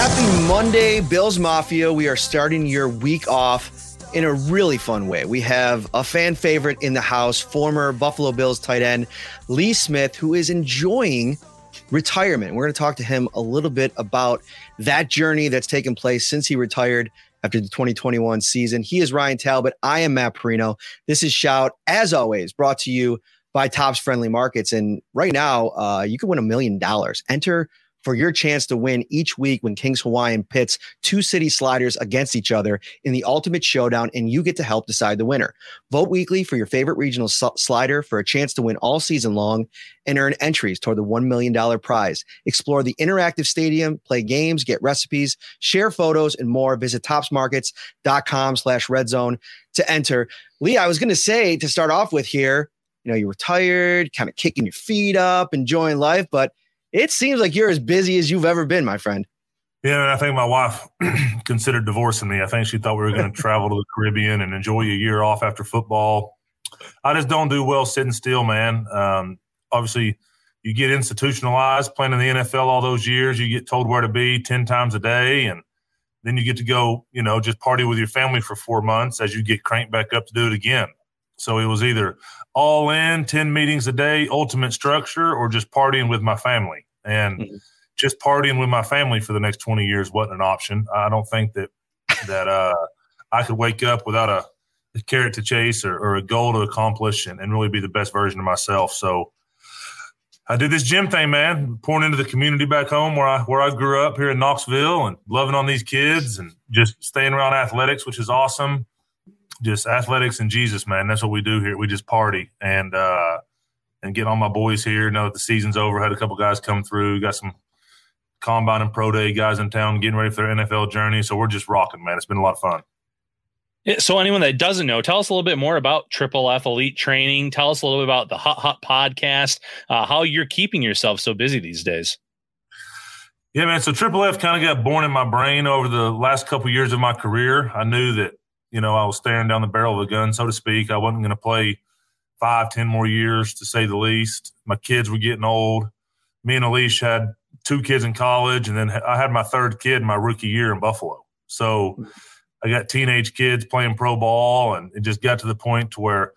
Happy Monday, Bills Mafia. We are starting your week off in a really fun way. We have a fan favorite in the house, former Buffalo Bills tight end Lee Smith, who is enjoying retirement. We're going to talk to him a little bit about that journey that's taken place since he retired after the 2021 season. He is Ryan Talbot. I am Matt Parrino. This is Shout, as always, brought to you by Tops Friendly Markets. And right now, uh, you can win a million dollars. Enter for your chance to win each week when King's Hawaiian pits two city sliders against each other in the ultimate showdown, and you get to help decide the winner. Vote weekly for your favorite regional slider for a chance to win all season long and earn entries toward the $1 million prize. Explore the interactive stadium, play games, get recipes, share photos, and more. Visit topsmarkets.com slash red zone to enter. Lee, I was going to say to start off with here, you know, you're tired, kind of kicking your feet up, enjoying life, but it seems like you're as busy as you've ever been, my friend. Yeah, I think my wife considered divorcing me. I think she thought we were going to travel to the Caribbean and enjoy a year off after football. I just don't do well sitting still, man. Um, obviously, you get institutionalized playing in the NFL all those years. You get told where to be 10 times a day. And then you get to go, you know, just party with your family for four months as you get cranked back up to do it again. So it was either all in, 10 meetings a day, ultimate structure, or just partying with my family. And mm-hmm. just partying with my family for the next 20 years wasn't an option. I don't think that that uh, I could wake up without a, a carrot to chase or, or, a goal to accomplish and, and really be the best version of myself. So I did this gym thing, man, pouring into the community back home where I where I grew up here in Knoxville and loving on these kids and just staying around athletics, which is awesome just athletics and Jesus, man. That's what we do here. We just party and uh, and get all my boys here. Now that the season's over, had a couple guys come through. Got some combine and pro day guys in town getting ready for their NFL journey. So we're just rocking, man. It's been a lot of fun. So, anyone that doesn't know, tell us a little bit more about Triple F Elite Training. Tell us a little bit about the Hut Hut Podcast. Uh, how you're keeping yourself so busy these days. Yeah, man. So Triple F kind of got born in my brain over the last couple years of my career. I knew that you know, I was staring down the barrel of a gun, so to speak. I wasn't going to play five, ten more years, to say the least. My kids were getting old. Me and Alicia had two kids in college, and then I had my third kid in my rookie year in Buffalo. So I got teenage kids playing pro ball, and it just got to the point to where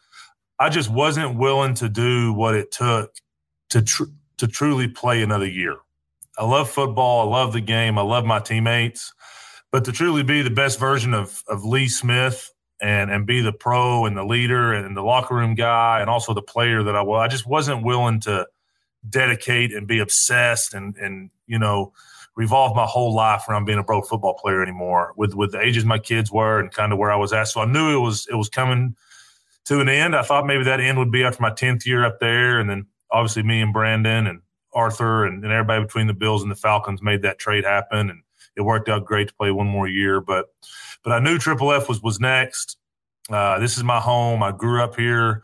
I just wasn't willing to do what it took to tr- to truly play another year. I love football. I love the game. I love my teammates. But to truly be the best version of of Lee Smith and and be the pro and the leader and the locker room guy and also the player that I was, I just wasn't willing to dedicate and be obsessed and and you know revolve my whole life around being a pro football player anymore with with the ages my kids were and kind of where I was at. So I knew it was it was coming to an end. I thought maybe that end would be after my tenth year up there, and then obviously me and Brandon and Arthur and, and everybody between the Bills and the Falcons made that trade happen and it worked out great to play one more year. But but I knew Triple F was was next. Uh, this is my home. I grew up here,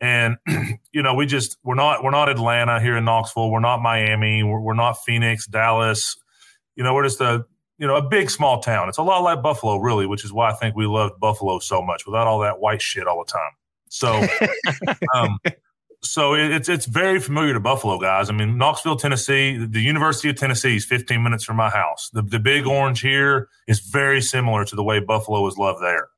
and you know we just we're not we're not Atlanta here in Knoxville. We're not Miami. We're, we're not Phoenix, Dallas. You know we're just a you know a big small town. It's a lot like Buffalo, really, which is why I think we loved Buffalo so much without all that white shit all the time. So. um, so it's it's very familiar to Buffalo guys. I mean, Knoxville, Tennessee, the University of Tennessee is 15 minutes from my house. The the Big Orange here is very similar to the way Buffalo is loved there,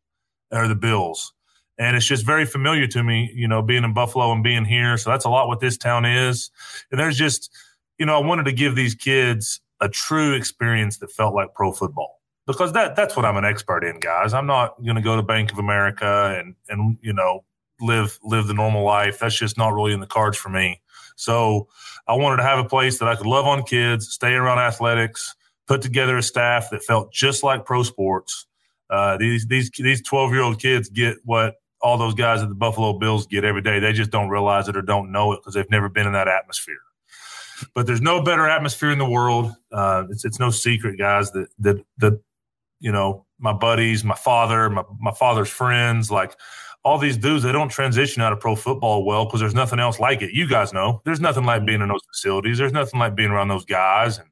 or the Bills, and it's just very familiar to me. You know, being in Buffalo and being here, so that's a lot what this town is. And there's just, you know, I wanted to give these kids a true experience that felt like pro football because that that's what I'm an expert in, guys. I'm not going to go to Bank of America and and you know live live the normal life. That's just not really in the cards for me. So I wanted to have a place that I could love on kids, stay around athletics, put together a staff that felt just like pro sports. Uh, these these these 12 year old kids get what all those guys at the Buffalo Bills get every day. They just don't realize it or don't know it because they've never been in that atmosphere. But there's no better atmosphere in the world. Uh, it's it's no secret, guys, that that that you know my buddies, my father, my my father's friends, like all these dudes, they don't transition out of pro football well because there's nothing else like it. You guys know there's nothing like being in those facilities. There's nothing like being around those guys and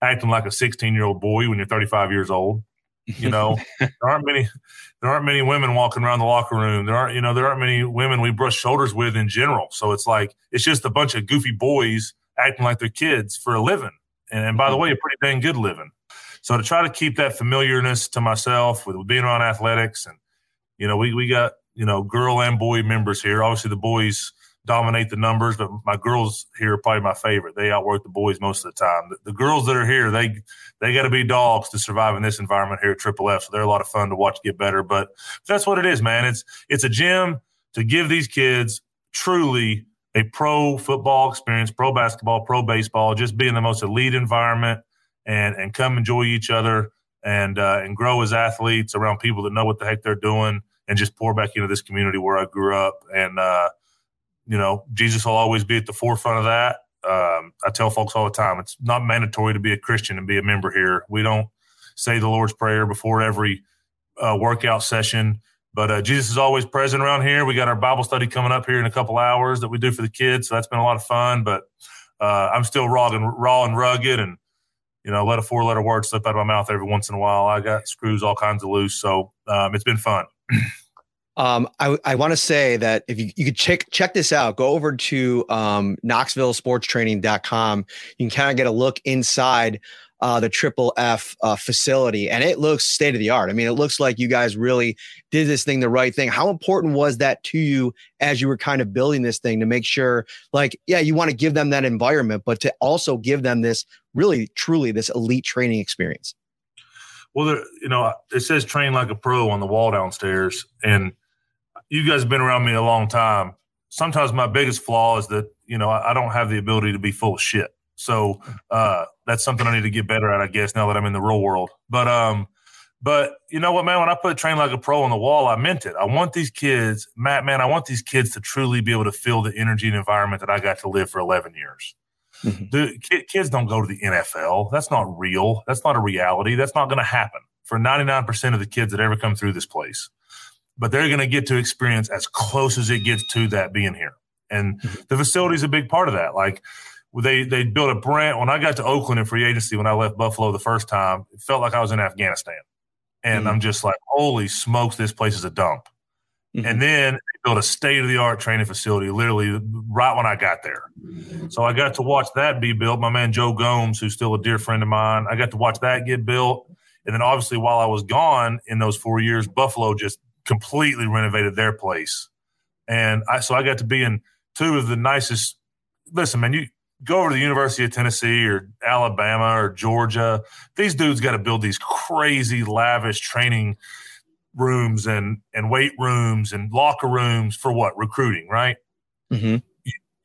acting like a 16 year old boy when you're 35 years old. You know, there aren't many there aren't many women walking around the locker room. There aren't you know there aren't many women we brush shoulders with in general. So it's like it's just a bunch of goofy boys acting like they're kids for a living. And, and by the mm-hmm. way, a pretty dang good living. So to try to keep that familiarness to myself with being around athletics and you know we we got you know girl and boy members here. Obviously the boys dominate the numbers, but my girls here are probably my favorite. They outwork the boys most of the time. The, the girls that are here, they they got to be dogs to survive in this environment here at Triple F. So they're a lot of fun to watch get better. But that's what it is, man. It's it's a gym to give these kids truly a pro football experience, pro basketball, pro baseball, just be in the most elite environment and and come enjoy each other and uh, and grow as athletes around people that know what the heck they're doing and just pour back into this community where I grew up and. Uh, you know, Jesus will always be at the forefront of that. Um, I tell folks all the time, it's not mandatory to be a Christian and be a member here. We don't say the Lord's Prayer before every uh, workout session, but uh, Jesus is always present around here. We got our Bible study coming up here in a couple hours that we do for the kids, so that's been a lot of fun. But uh, I'm still raw and raw and rugged, and you know, let a four letter word slip out of my mouth every once in a while. I got screws all kinds of loose, so um, it's been fun. Um, I, I want to say that if you, you could check check this out, go over to um, KnoxvilleSportsTraining.com. You can kind of get a look inside uh, the Triple F uh, facility, and it looks state of the art. I mean, it looks like you guys really did this thing the right thing. How important was that to you as you were kind of building this thing to make sure, like, yeah, you want to give them that environment, but to also give them this really, truly this elite training experience? Well, you know, it says train like a pro on the wall downstairs, and you guys have been around me a long time. Sometimes my biggest flaw is that you know I, I don't have the ability to be full of shit. So uh, that's something I need to get better at, I guess, now that I'm in the real world. But um, but you know what, man? When I put train like a pro on the wall, I meant it. I want these kids, Matt, man. I want these kids to truly be able to feel the energy and environment that I got to live for 11 years. Mm-hmm. The kids don't go to the NFL. That's not real. That's not a reality. That's not going to happen for 99% of the kids that ever come through this place but they're going to get to experience as close as it gets to that being here. And mm-hmm. the facility is a big part of that. Like they they built a brand. When I got to Oakland in free agency, when I left Buffalo the first time, it felt like I was in Afghanistan. And mm-hmm. I'm just like, holy smokes, this place is a dump. Mm-hmm. And then built a state of the art training facility literally right when I got there. So I got to watch that be built. My man Joe Gomes, who's still a dear friend of mine, I got to watch that get built. And then obviously while I was gone in those four years, Buffalo just completely renovated their place. And I, so I got to be in two of the nicest. Listen, man, you go over to the University of Tennessee or Alabama or Georgia. These dudes got to build these crazy, lavish training rooms and and weight rooms and locker rooms for what recruiting, right? Mm-hmm.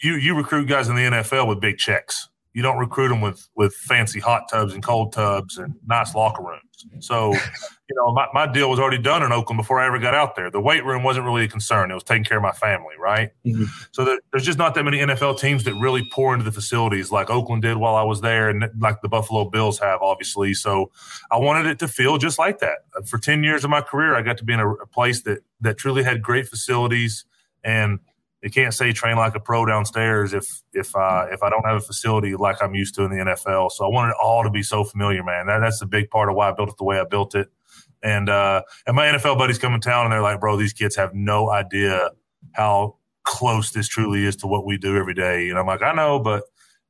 You you recruit guys in the NFL with big checks. You don't recruit them with with fancy hot tubs and cold tubs and nice locker rooms. So you know, my, my deal was already done in Oakland before I ever got out there. The weight room wasn't really a concern. It was taking care of my family, right? Mm-hmm. So there, there's just not that many NFL teams that really pour into the facilities like Oakland did while I was there and like the Buffalo Bills have, obviously. So I wanted it to feel just like that. For 10 years of my career, I got to be in a, a place that, that truly had great facilities and you can't say train like a pro downstairs if if uh, if I don't have a facility like I'm used to in the NFL. So I wanted it all to be so familiar, man. That, that's a big part of why I built it the way I built it. And uh, and my NFL buddies come in town and they're like, bro, these kids have no idea how close this truly is to what we do every day. And I'm like, I know, but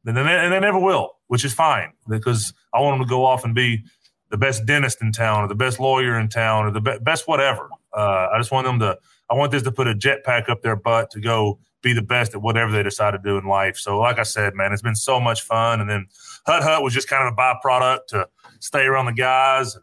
and they, and they never will, which is fine because I want them to go off and be the best dentist in town or the best lawyer in town or the be- best whatever. Uh, I just want them to. I want this to put a jetpack up their butt to go be the best at whatever they decide to do in life. So, like I said, man, it's been so much fun. And then Hut Hut was just kind of a byproduct to stay around the guys.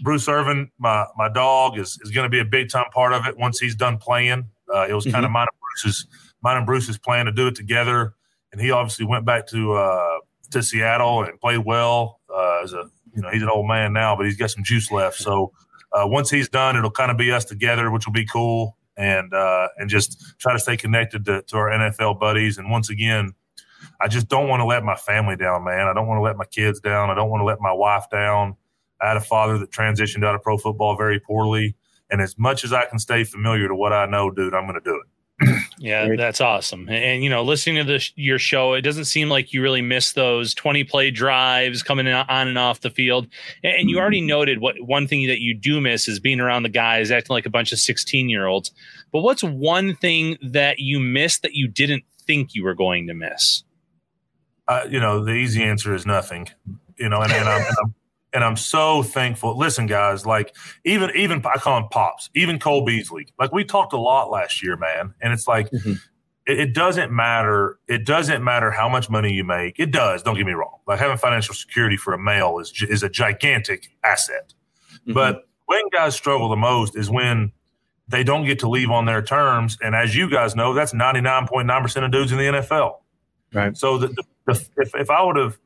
Bruce Irvin, my my dog, is is going to be a big time part of it once he's done playing. Uh, it was kind mm-hmm. of mine and Bruce's mine and Bruce's plan to do it together, and he obviously went back to uh, to Seattle and played well uh, as a you know he's an old man now, but he's got some juice left. So uh, once he's done, it'll kind of be us together, which will be cool, and uh, and just try to stay connected to, to our NFL buddies. And once again, I just don't want to let my family down, man. I don't want to let my kids down. I don't want to let my wife down. I had a father that transitioned out of pro football very poorly. And as much as I can stay familiar to what I know, dude, I'm going to do it yeah, that's awesome. And, you know, listening to this your show, it doesn't seem like you really miss those 20 play drives coming on and off the field. And you already noted what one thing that you do miss is being around the guys acting like a bunch of 16 year olds. But what's one thing that you missed that you didn't think you were going to miss? Uh, you know, the easy answer is nothing. You know, and, and, I'm, and I'm so thankful. Listen, guys, like even even I call him pops, even Cole Beasley. Like we talked a lot last year, man, and it's like mm-hmm. it, it, doesn't matter. It doesn't matter how much money you make. It does. Don't get me wrong. Like having financial security for a male is is a gigantic asset. Mm-hmm. But when guys struggle the most is when they don't get to leave on their terms, and as you guys know, that's 99.9 percent of dudes in the NFL. Right. So the, the, the if if I would have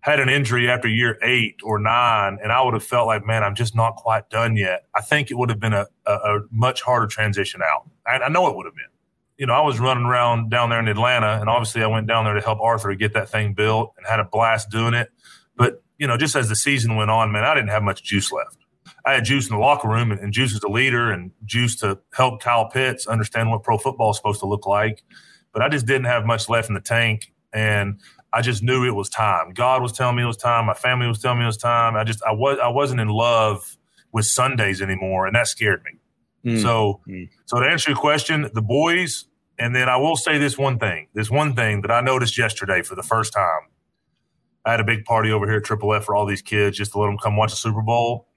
had an injury after year eight or nine, and I would have felt like, man, I'm just not quite done yet. I think it would have been a, a, a much harder transition out. I, I know it would have been. You know, I was running around down there in Atlanta, and obviously I went down there to help Arthur get that thing built and had a blast doing it. But, you know, just as the season went on, man, I didn't have much juice left. I had juice in the locker room and, and juice as a leader and juice to help Kyle Pitts understand what pro football is supposed to look like. But I just didn't have much left in the tank. And I just knew it was time. God was telling me it was time. My family was telling me it was time. I just I was I wasn't in love with Sundays anymore, and that scared me. Mm. So mm. so to answer your question, the boys, and then I will say this one thing. This one thing that I noticed yesterday for the first time. I had a big party over here at Triple F for all these kids just to let them come watch the Super Bowl.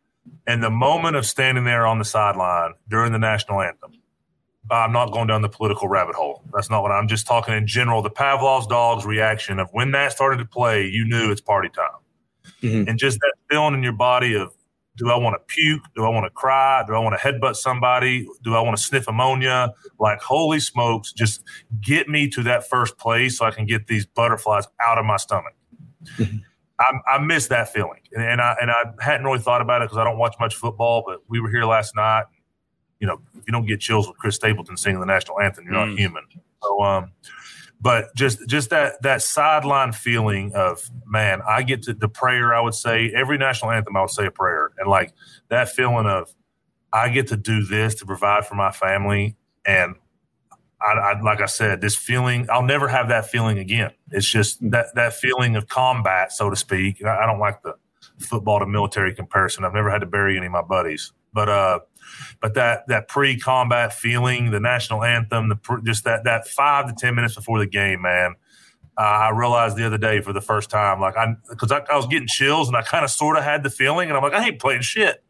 And the moment of standing there on the sideline during the national anthem, I'm not going down the political rabbit hole. That's not what I'm just talking in general. The Pavlov's dog's reaction of when that started to play, you knew it's party time. Mm-hmm. And just that feeling in your body of do I want to puke? Do I want to cry? Do I want to headbutt somebody? Do I want to sniff ammonia? Like, holy smokes, just get me to that first place so I can get these butterflies out of my stomach. Mm-hmm. I, I miss that feeling. And, and, I, and I hadn't really thought about it because I don't watch much football, but we were here last night you know, if you don't get chills with Chris Stapleton singing the national anthem, you're mm. not human. So, um, but just just that that sideline feeling of man, I get to the prayer. I would say every national anthem, I would say a prayer, and like that feeling of I get to do this to provide for my family, and I, I, like I said, this feeling I'll never have that feeling again. It's just mm. that that feeling of combat, so to speak. I, I don't like the football to military comparison. I've never had to bury any of my buddies, but uh, but that that pre-combat feeling, the national anthem, the just that that five to ten minutes before the game, man. Uh, I realized the other day for the first time, like I, because I, I, was getting chills, and I kind of sort of had the feeling, and I'm like, I ain't playing shit.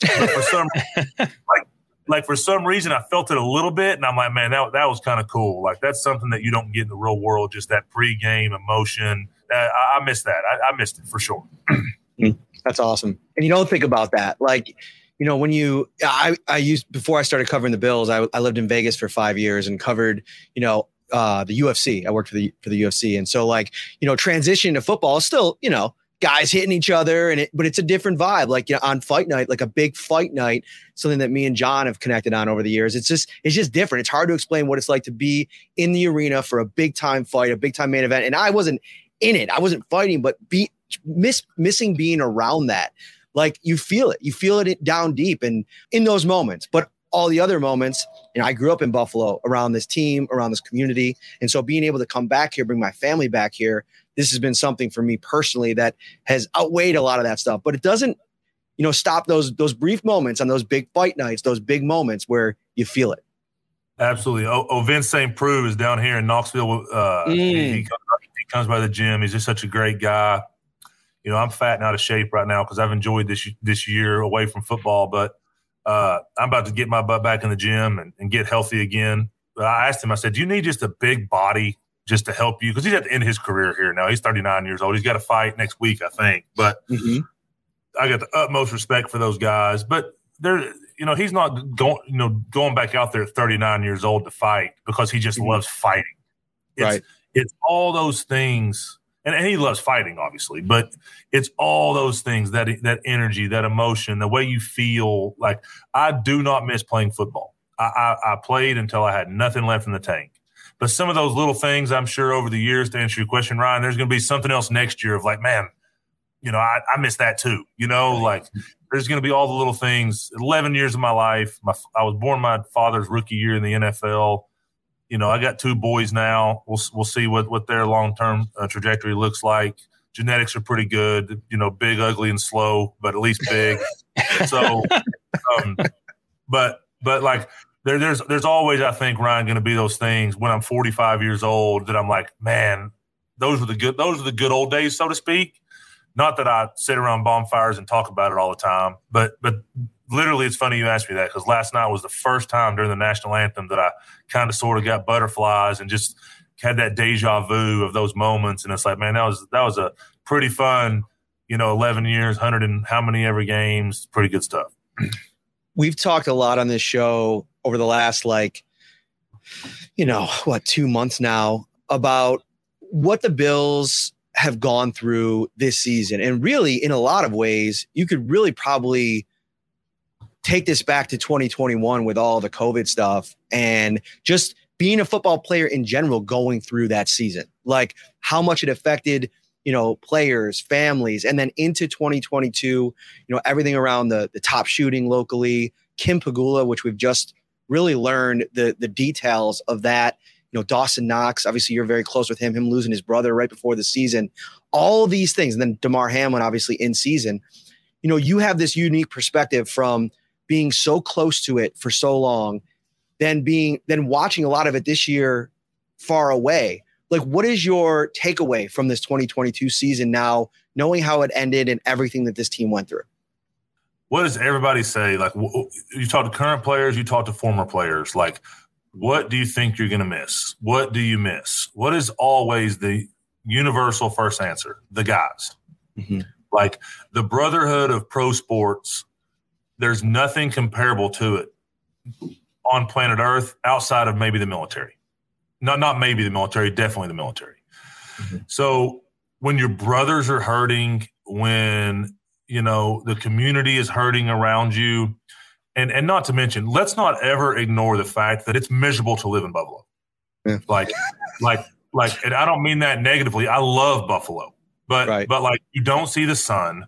But for some, like, like for some reason, I felt it a little bit, and I'm like, man, that that was kind of cool. Like that's something that you don't get in the real world. Just that pre-game emotion. Uh, I, I missed that. I, I missed it for sure. That's awesome. And you don't think about that, like you know, when you, I, I used, before I started covering the Bills, I, I lived in Vegas for five years and covered, you know, uh, the UFC. I worked for the, for the UFC. And so like, you know, transition to football is still, you know, guys hitting each other and it, but it's a different vibe. Like, you know, on fight night, like a big fight night, something that me and John have connected on over the years. It's just, it's just different. It's hard to explain what it's like to be in the arena for a big time fight, a big time main event. And I wasn't in it. I wasn't fighting, but be miss missing being around that like you feel it, you feel it down deep and in those moments. But all the other moments, you know, I grew up in Buffalo around this team, around this community. And so being able to come back here, bring my family back here, this has been something for me personally that has outweighed a lot of that stuff. But it doesn't, you know, stop those those brief moments on those big fight nights, those big moments where you feel it. Absolutely. Oh, oh Vince St. Preux is down here in Knoxville. Uh, mm. he, he, comes, he comes by the gym. He's just such a great guy you know, I'm fat and out of shape right now because I've enjoyed this this year away from football. But uh, I'm about to get my butt back in the gym and, and get healthy again. But I asked him, I said, "Do you need just a big body just to help you?" Because he's at the end of his career here now. He's 39 years old. He's got a fight next week, I think. But mm-hmm. I got the utmost respect for those guys. But they're, you know, he's not going, you know, going back out there at 39 years old to fight because he just mm-hmm. loves fighting. It's, right. It's all those things and, and he loves fighting, obviously, but it's all those things that that energy, that emotion, the way you feel. Like I do not miss playing football. I, I, I played until I had nothing left in the tank. But some of those little things, I'm sure over the years, to answer your question, Ryan, there's going to be something else next year of like, man, you know, I, I miss that too. You know, like there's going to be all the little things. 11 years of my life. My, I was born my father's rookie year in the NFL you know, I got two boys now. We'll we'll see what what their long term uh, trajectory looks like. Genetics are pretty good. You know, big, ugly, and slow, but at least big. so, um, but but like there, there's there's always I think Ryan going to be those things when I'm 45 years old that I'm like, man, those were the good those are the good old days, so to speak. Not that I sit around bonfires and talk about it all the time, but but literally, it's funny you asked me that because last night was the first time during the national anthem that I kind of sort of got butterflies and just had that deja vu of those moments. And it's like, man, that was that was a pretty fun, you know, eleven years, hundred and how many ever games, pretty good stuff. We've talked a lot on this show over the last like, you know, what two months now about what the Bills have gone through this season. And really, in a lot of ways, you could really probably take this back to 2021 with all the COVID stuff and just being a football player in general going through that season, like how much it affected, you know, players, families, and then into 2022, you know, everything around the the top shooting locally, Kim Pegula, which we've just really learned the the details of that. You know, Dawson Knox, obviously you're very close with him, him losing his brother right before the season. All these things, and then Damar Hamlin, obviously in season. You know, you have this unique perspective from being so close to it for so long, then being then watching a lot of it this year far away. Like, what is your takeaway from this 2022 season now, knowing how it ended and everything that this team went through? What does everybody say? Like, you talk to current players, you talk to former players. Like, what do you think you're going to miss? What do you miss? What is always the universal first answer? The guys. Mm-hmm. Like the brotherhood of pro sports there's nothing comparable to it on planet Earth outside of maybe the military. Not not maybe the military, definitely the military. Mm-hmm. So when your brothers are hurting, when you know the community is hurting around you, and and not to mention, let's not ever ignore the fact that it's miserable to live in Buffalo. Yeah. Like, like, like, and I don't mean that negatively. I love Buffalo, but right. but like you don't see the sun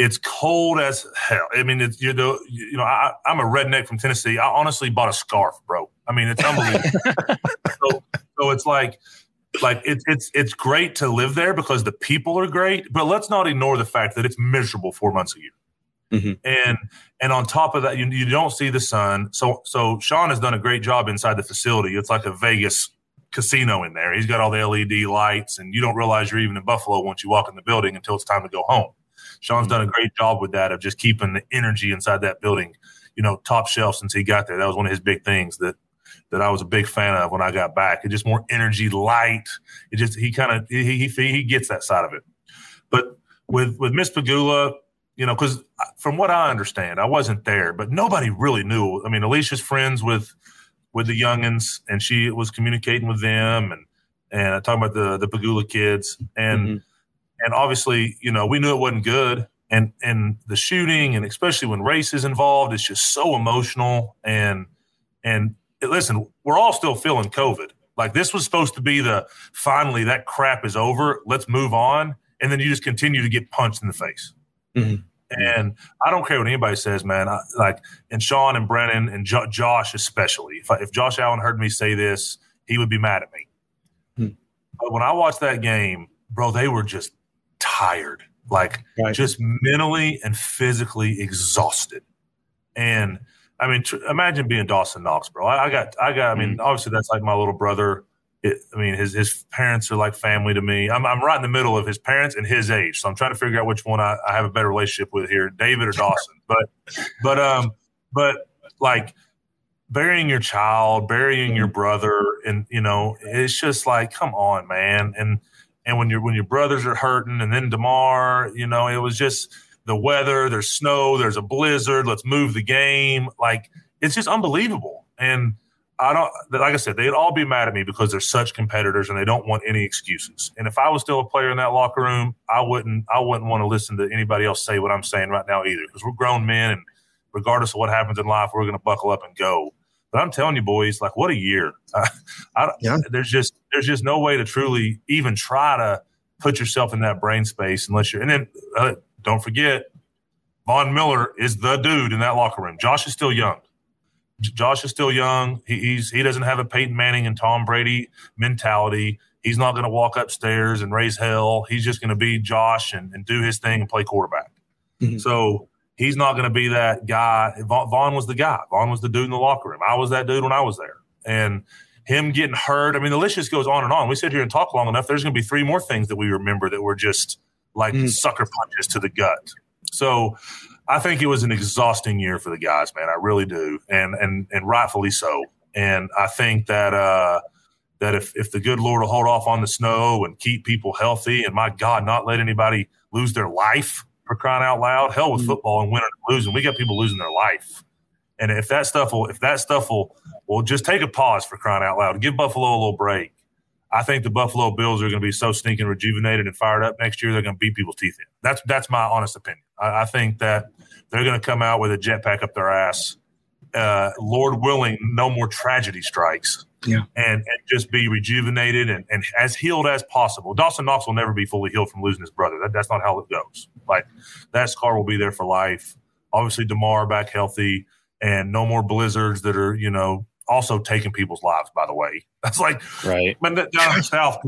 it's cold as hell. I mean, it's you know, you know, I, am a redneck from Tennessee. I honestly bought a scarf, bro. I mean, it's unbelievable. so, so it's like, like it's it's it's great to live there because the people are great. But let's not ignore the fact that it's miserable four months a year. Mm-hmm. And and on top of that, you, you don't see the sun. So so Sean has done a great job inside the facility. It's like a Vegas casino in there. He's got all the LED lights, and you don't realize you're even in Buffalo once you walk in the building until it's time to go home. Sean's done a great job with that of just keeping the energy inside that building, you know, top shelf since he got there. That was one of his big things that that I was a big fan of when I got back. It just more energy, light. It just he kind of he, he he gets that side of it. But with with Miss Pegula, you know, because from what I understand, I wasn't there, but nobody really knew. I mean, Alicia's friends with with the youngins, and she was communicating with them, and and talking about the the Pegula kids, and mm-hmm and obviously, you know, we knew it wasn't good. And and the shooting, and especially when race is involved, it's just so emotional. And and listen, we're all still feeling COVID. Like this was supposed to be the finally that crap is over. Let's move on. And then you just continue to get punched in the face. Mm-hmm. And I don't care what anybody says, man. I, like, and Sean and Brennan and jo- Josh especially. If, I, if Josh Allen heard me say this, he would be mad at me. Mm-hmm. But when I watched that game, bro, they were just tired, like right. just mentally and physically exhausted. And I mean, tr- imagine being Dawson Knox, bro. I, I, got, I got. I mean, mm obviously that's like my little brother. It, I mean, his his parents are like family to me. I'm I'm right in the middle of his parents and his age, so I'm trying to figure out which one I, I have a better relationship with here, David or Dawson. but but um but like burying your child, burying your brother, and you know, it's just like, come on, man. And and when your when your brothers are hurting, and then Damar, you know, it was just the weather. There's snow. There's a blizzard. Let's move the game. Like it's just unbelievable. And I don't like I said, they'd all be mad at me because they're such competitors and they don't want any excuses. And if I was still a player in that locker room, I wouldn't I wouldn't want to listen to anybody else say what I'm saying right now either. Because we're grown men and regardless of what happens in life, we're gonna buckle up and go. But I'm telling you, boys, like what a year! I, I, yeah. There's just there's just no way to truly even try to put yourself in that brain space unless you're. And then uh, don't forget, Von Miller is the dude in that locker room. Josh is still young. Josh is still young. He, he's he doesn't have a Peyton Manning and Tom Brady mentality. He's not going to walk upstairs and raise hell. He's just going to be Josh and, and do his thing and play quarterback. Mm-hmm. So he's not going to be that guy. Von was the guy. Von was the dude in the locker room. I was that dude when I was there. And him getting hurt. I mean, the list just goes on and on. We sit here and talk long enough. There's going to be three more things that we remember that were just like mm. sucker punches to the gut. So I think it was an exhausting year for the guys, man. I really do, and and and rightfully so. And I think that uh, that if if the good Lord will hold off on the snow and keep people healthy, and my God, not let anybody lose their life for crying out loud, hell with mm. football and winning and losing, we got people losing their life. And if that stuff will, if that stuff will, will just take a pause for crying out loud, give Buffalo a little break. I think the Buffalo Bills are going to be so stinking rejuvenated and fired up next year. They're going to beat people's teeth in. That's that's my honest opinion. I, I think that they're going to come out with a jetpack up their ass. Uh, Lord willing, no more tragedy strikes. Yeah. And, and just be rejuvenated and, and as healed as possible. Dawson Knox will never be fully healed from losing his brother. That, that's not how it goes. Like that scar will be there for life. Obviously, Damar back healthy and no more blizzards that are, you know, also taking people's lives, by the way. That's like, right. Man, down in the South,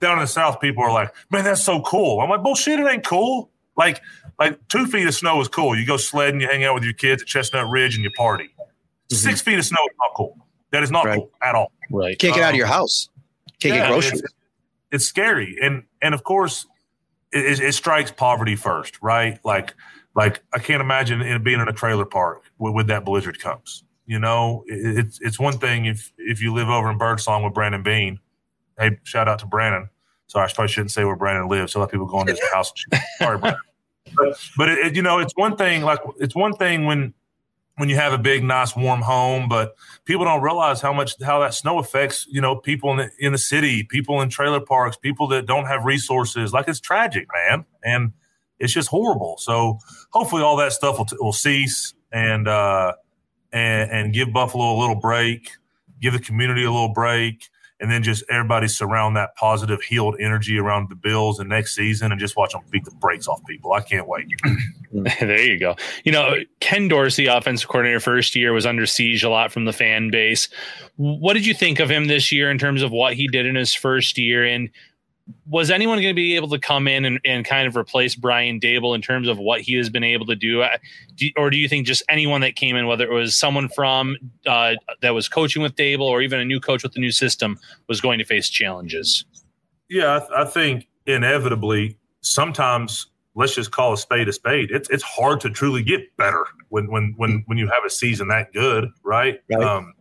down in the South, people are like, man, that's so cool. I'm like, bullshit, it ain't cool. Like, like two feet of snow is cool. You go sledding, you hang out with your kids at Chestnut Ridge, and you party. Mm-hmm. Six feet of snow is not cool. That is not right. cool at all. Right. Can't get um, out of your house. Can't yeah, get groceries. It's, it's, scary, and and of course, it, it, strikes poverty first, right? Like like I can't imagine it being in a trailer park when, that blizzard comes. You know, it, it's it's one thing if if you live over in Birdsong with Brandon Beane. Hey, shout out to Brandon. Sorry, I probably shouldn't say where Brandon lives. So a lot of people go into his house. Sorry, Brandon but, but it, it, you know, it's one thing. Like it's one thing when when you have a big, nice, warm home, but people don't realize how much how that snow affects you know people in the, in the city, people in trailer parks, people that don't have resources. Like it's tragic, man, and it's just horrible. So hopefully, all that stuff will, will cease and uh, and and give Buffalo a little break, give the community a little break and then just everybody surround that positive, healed energy around the Bills and next season, and just watch them beat the brakes off people. I can't wait. there you go. You know, Ken Dorsey, offensive coordinator, first year was under siege a lot from the fan base. What did you think of him this year in terms of what he did in his first year? And was anyone going to be able to come in and, and kind of replace Brian Daboll in terms of what he has been able to do? Do or do you think just anyone that came in, whether it was someone from uh, that was coaching with Dable or even a new coach with the new system, was going to face challenges? Yeah, I, th- I think inevitably, sometimes let's just call a spade a spade. It's it's hard to truly get better when when when when you have a season that good, right? right. Um,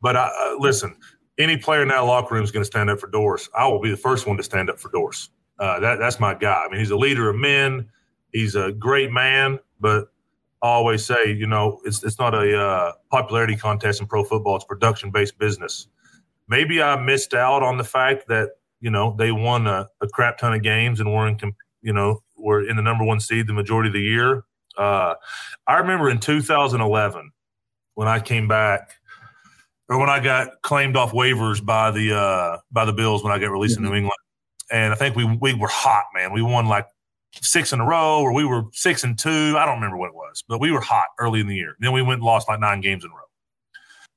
but I, uh, listen, any player in that locker room is going to stand up for Dorsey. I will be the first one to stand up for Dorsey. Uh, that, that's my guy. I mean, he's a leader of men. He's a great man, but I always say, you know, it's it's not a uh, popularity contest in pro football. It's production based business. Maybe I missed out on the fact that you know they won a, a crap ton of games and were in, you know, were in the number one seed the majority of the year. Uh, I remember in 2011 when I came back or when I got claimed off waivers by the uh, by the Bills when I got released mm-hmm. in New England, and I think we we were hot, man. We won like six in a row, or we were six and two. I don't remember what it was, but we were hot early in the year. Then we went and lost like nine games in a row.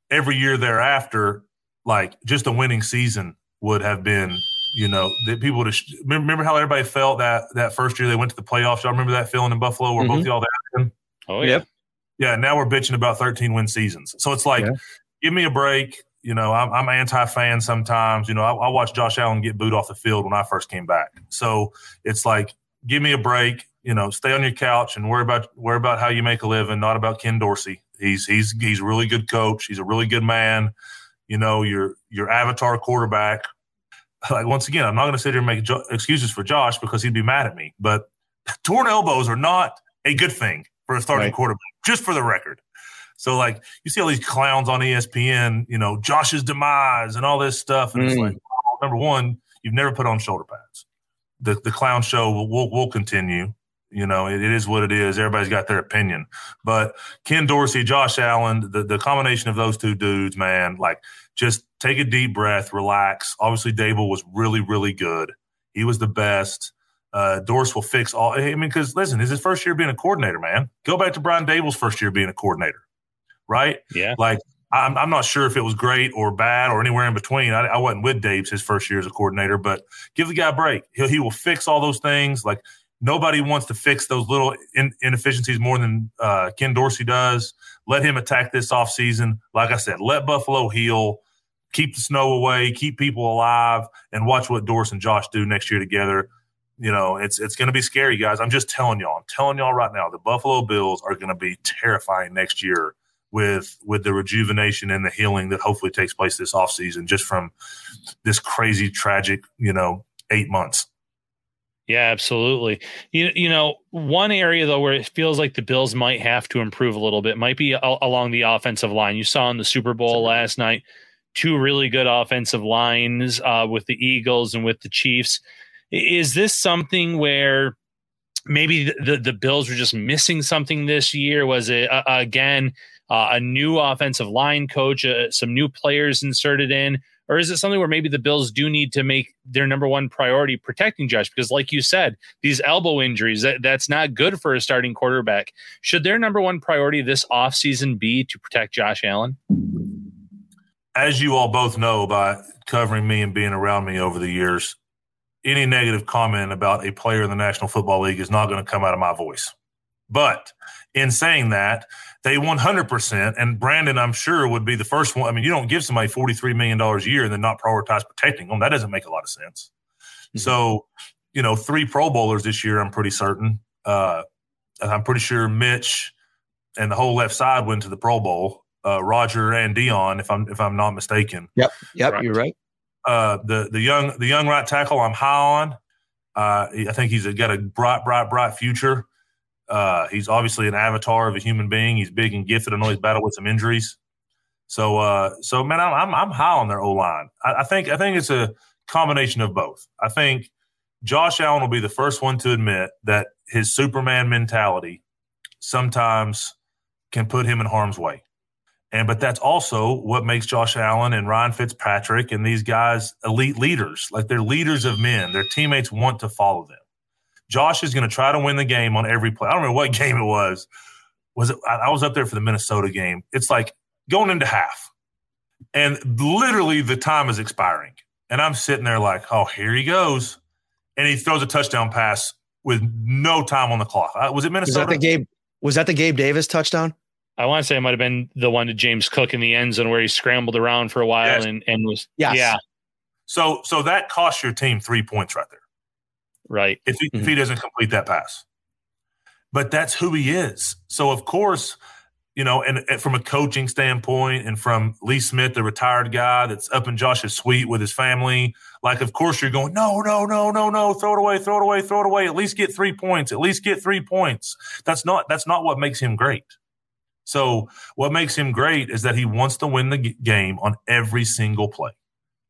Every year thereafter, like just a winning season would have been, you know, that people would have. Remember how everybody felt that that first year they went to the playoffs. Y'all remember that feeling in Buffalo where mm-hmm. both y'all there? Oh yeah. Yeah, now we're bitching about 13 win seasons. So it's like yeah give me a break. You know, I'm, I'm anti-fan sometimes. You know, I, I watched Josh Allen get booed off the field when I first came back. So it's like, give me a break. You know, stay on your couch and worry about worry about how you make a living, not about Ken Dorsey. He's he's he's a really good coach. He's a really good man. You know, your your avatar quarterback. Like once again, I'm not going to sit here and make jo- excuses for Josh because he'd be mad at me. But torn elbows are not a good thing for a starting right. quarterback. Just for the record. So like you see all these clowns on ESPN, you know, Josh's demise and all this stuff, and mm. it's like, number one, you've never put on shoulder pads. The the clown show will will, will continue. You know, it, it is what it is. Everybody's got their opinion. But Ken Dorsey, Josh Allen, the, the combination of those two dudes, man, like just take a deep breath, relax. Obviously, Daboll was really, really good. He was the best. Uh, Dorsey will fix all. I mean, because listen, is his first year being a coordinator, man. Go back to Brian Daboll's first year being a coordinator, right? Yeah. Like, I'm, I'm not sure if it was great or bad or anywhere in between. I, I wasn't with Dave's his first year as a coordinator, but give the guy a break. He'll, he will fix all those things. Like, Nobody wants to fix those little in, inefficiencies more than uh, Ken Dorsey does. Let him attack this offseason. Like I said, let Buffalo heal, keep the snow away, keep people alive, and watch what Dorsey and Josh do next year together. You know, it's it's going to be scary, guys. I'm just telling y'all. I'm telling y'all right now, the Buffalo Bills are going to be terrifying next year with with the rejuvenation and the healing that hopefully takes place this offseason just from this crazy tragic you know eight months yeah, absolutely. You you know, one area though where it feels like the Bills might have to improve a little bit might be a- along the offensive line. You saw in the Super Bowl last night two really good offensive lines uh, with the Eagles and with the Chiefs. Is this something where maybe the the, the Bills were just missing something this year? Was it uh, again uh, a new offensive line coach, uh, some new players inserted in? Or is it something where maybe the Bills do need to make their number one priority protecting Josh? Because, like you said, these elbow injuries, that, that's not good for a starting quarterback. Should their number one priority this offseason be to protect Josh Allen? As you all both know by covering me and being around me over the years, any negative comment about a player in the National Football League is not going to come out of my voice. But in saying that, they 100%, and Brandon, I'm sure, would be the first one. I mean, you don't give somebody $43 million a year and then not prioritize protecting them. That doesn't make a lot of sense. Mm-hmm. So, you know, three Pro Bowlers this year, I'm pretty certain. Uh, I'm pretty sure Mitch and the whole left side went to the Pro Bowl. Uh, Rodger and Dion if I'm if I'm not mistaken. Yep, yep, right. you're right. Uh, the the young the young right tackle, I'm high on. Uh, I think he's got a bright, bright, bright future. Uh, he's obviously an avatar of a human being. He's big and gifted. I know he's battled with some injuries. So, uh, so man, I'm, I'm, high on their O line. I, I, think I think it's a combination of both. I think Josh Allen will be the first one to admit that his Superman mentality sometimes can put him in harm's way. And but that's also what makes Josh Allen and Ryan Fitzpatrick and these guys elite leaders. Like they're leaders of men. Their teammates want to follow them. Josh is going to try to win the game on every play. I don't remember what game it was. Was it? I was up there for the Minnesota game. It's like going into half, and literally the time is expiring, and I'm sitting there like, oh, here he goes, and he throws a touchdown pass with no time on the clock. Was it Minnesota? Was that the Gabe? Was that the Gabe Davis touchdown? I want to say it might have been the one to James Cook in the end zone where he scrambled around for a while yes. and, and was yes. yeah. So so that cost your team three points right there. Right. If he, mm-hmm. if he doesn't complete that pass. But that's who he is. So, of course, you know, and, and, from a coaching standpoint and from Lee Smith, the retired guy that's up in Josh's suite with his family, like, of course, you're going, no, no, no, no, no, throw it away, throw it away, throw it away. At least get three points. At least get three points. That's not that's not what makes him great. So, what makes him great is that he wants to win the g- game on every single play,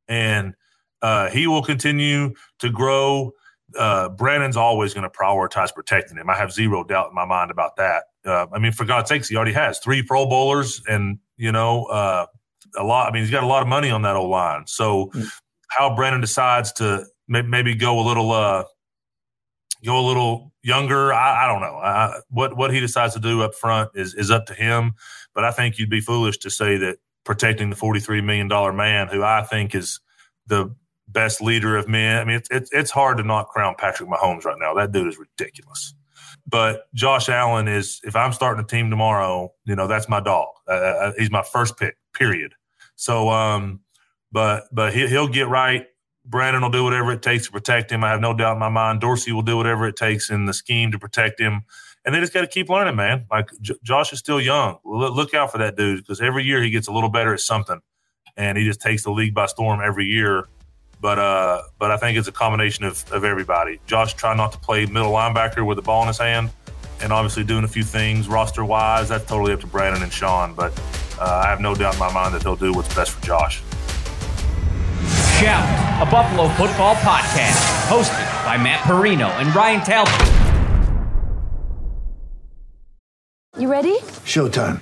and uh, he will continue to grow uh, Brandon's always going to prioritize protecting him. I have zero doubt in my mind about that. Uh, I mean, for God's sakes, he already has three Pro Bowlers and, you know, uh, a lot. I mean, he's got a lot of money on that O line. So, mm-hmm. how Brandon decides to maybe go a little, uh, go a little younger, I, I don't know. I, what what he decides to do up front is is up to him. But I think you'd be foolish to say that protecting the forty three million dollar man, who I think is the best leader of men. I mean, it's, it's, it's hard to not crown Patrick Mahomes right now. That dude is ridiculous. But Josh Allen is, if I'm starting a team tomorrow, you know, that's my dog. Uh, uh, uh he's my first pick, period. So, um, but, but he, he'll get right. Brandon will do whatever it takes to protect him. I have no doubt in my mind. Dorsey will do whatever it takes in the scheme to protect him. and they just got to keep learning, man. Like J- Josh is still young. L- look out for that dude because every year he gets a little better at something, and he just takes the league by storm every year. But uh, but I think it's a combination of, of everybody. Josh trying not to play middle linebacker with the ball in his hand, and obviously doing a few things roster wise. That's totally up to Brandon and Sean. But uh, I have no doubt in my mind that they'll do what's best for Josh. Shout, a Buffalo football podcast, hosted by Matt Parrino and Ryan Talbot. You ready? Showtime.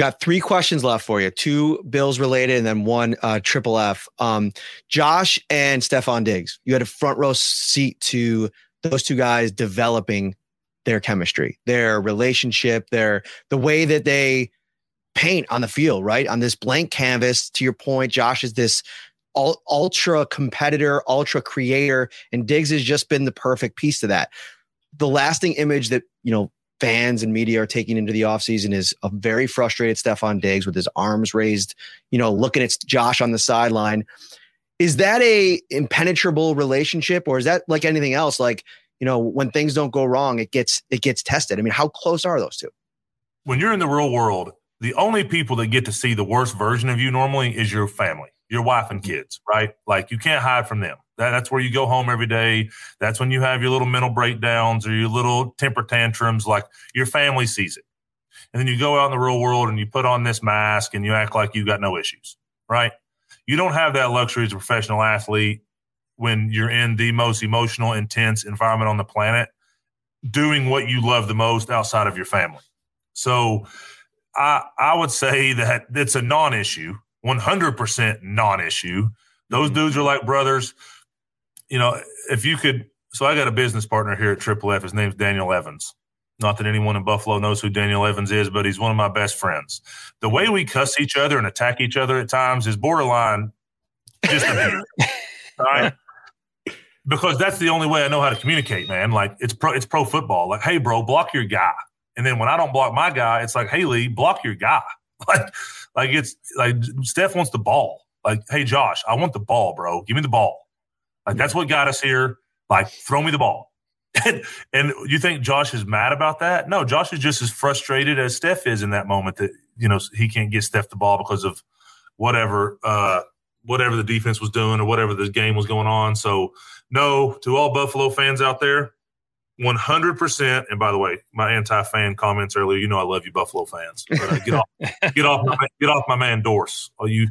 Got three questions left for you. Two Bills related, and then one uh, triple F. Um, Josh and Stefon Diggs. You had a front row seat to those two guys developing their chemistry, their relationship, their the way that they paint on the field, right on this blank canvas. To your point, Josh is this ul- ultra competitor, ultra creator, and Diggs has just been the perfect piece to that. The lasting image that you know fans and media are taking into the offseason is a very frustrated Stefon Diggs with his arms raised, you know, looking at Josh on the sideline. Is that a impenetrable relationship or is that like anything else? Like, you know, when things don't go wrong, it gets it gets tested. I mean, how close are those two? When you're in the real world, the only people that get to see the worst version of you normally is your family, your wife and kids, right? Like you can't hide from them. That, that's where you go home every day. That's when you have your little mental breakdowns or your little temper tantrums. Like your family sees it. And then you go out in the real world and you put on this mask and you act like you got no issues, right? You don't have that luxury as a professional athlete when you're in the most emotional, intense environment on the planet, doing what you love the most outside of your family. So I I would say that it's a non-issue, 100% non-issue. Those mm-hmm. dudes are like brothers. You know, if you could so I got a business partner here at Triple F. His name's Daniel Evans. Not that anyone in Buffalo knows who Daniel Evans is, but he's one of my best friends. The way we cuss each other and attack each other at times is borderline just a right? Because that's the only way I know how to communicate, man. Like it's pro it's pro football. Like, hey bro, block your guy. And then when I don't block my guy, it's like, hey Lee, block your guy. Like, like it's like Steph wants the ball. Like, hey Josh, I want the ball, bro. Give me the ball. Like that's what got us here. Like, throw me the ball. And, and you think Josh is mad about that? No, Josh is just as frustrated as Steph is in that moment that you know he can't get Steph the ball because of whatever uh, whatever the defense was doing or whatever the game was going on. So no, to all Buffalo fans out there, one hundred percent. And by the way, my anti-fan comments earlier, you know I love you, Buffalo fans. But, uh, get off, get off, my, get off my man Dorse. All you,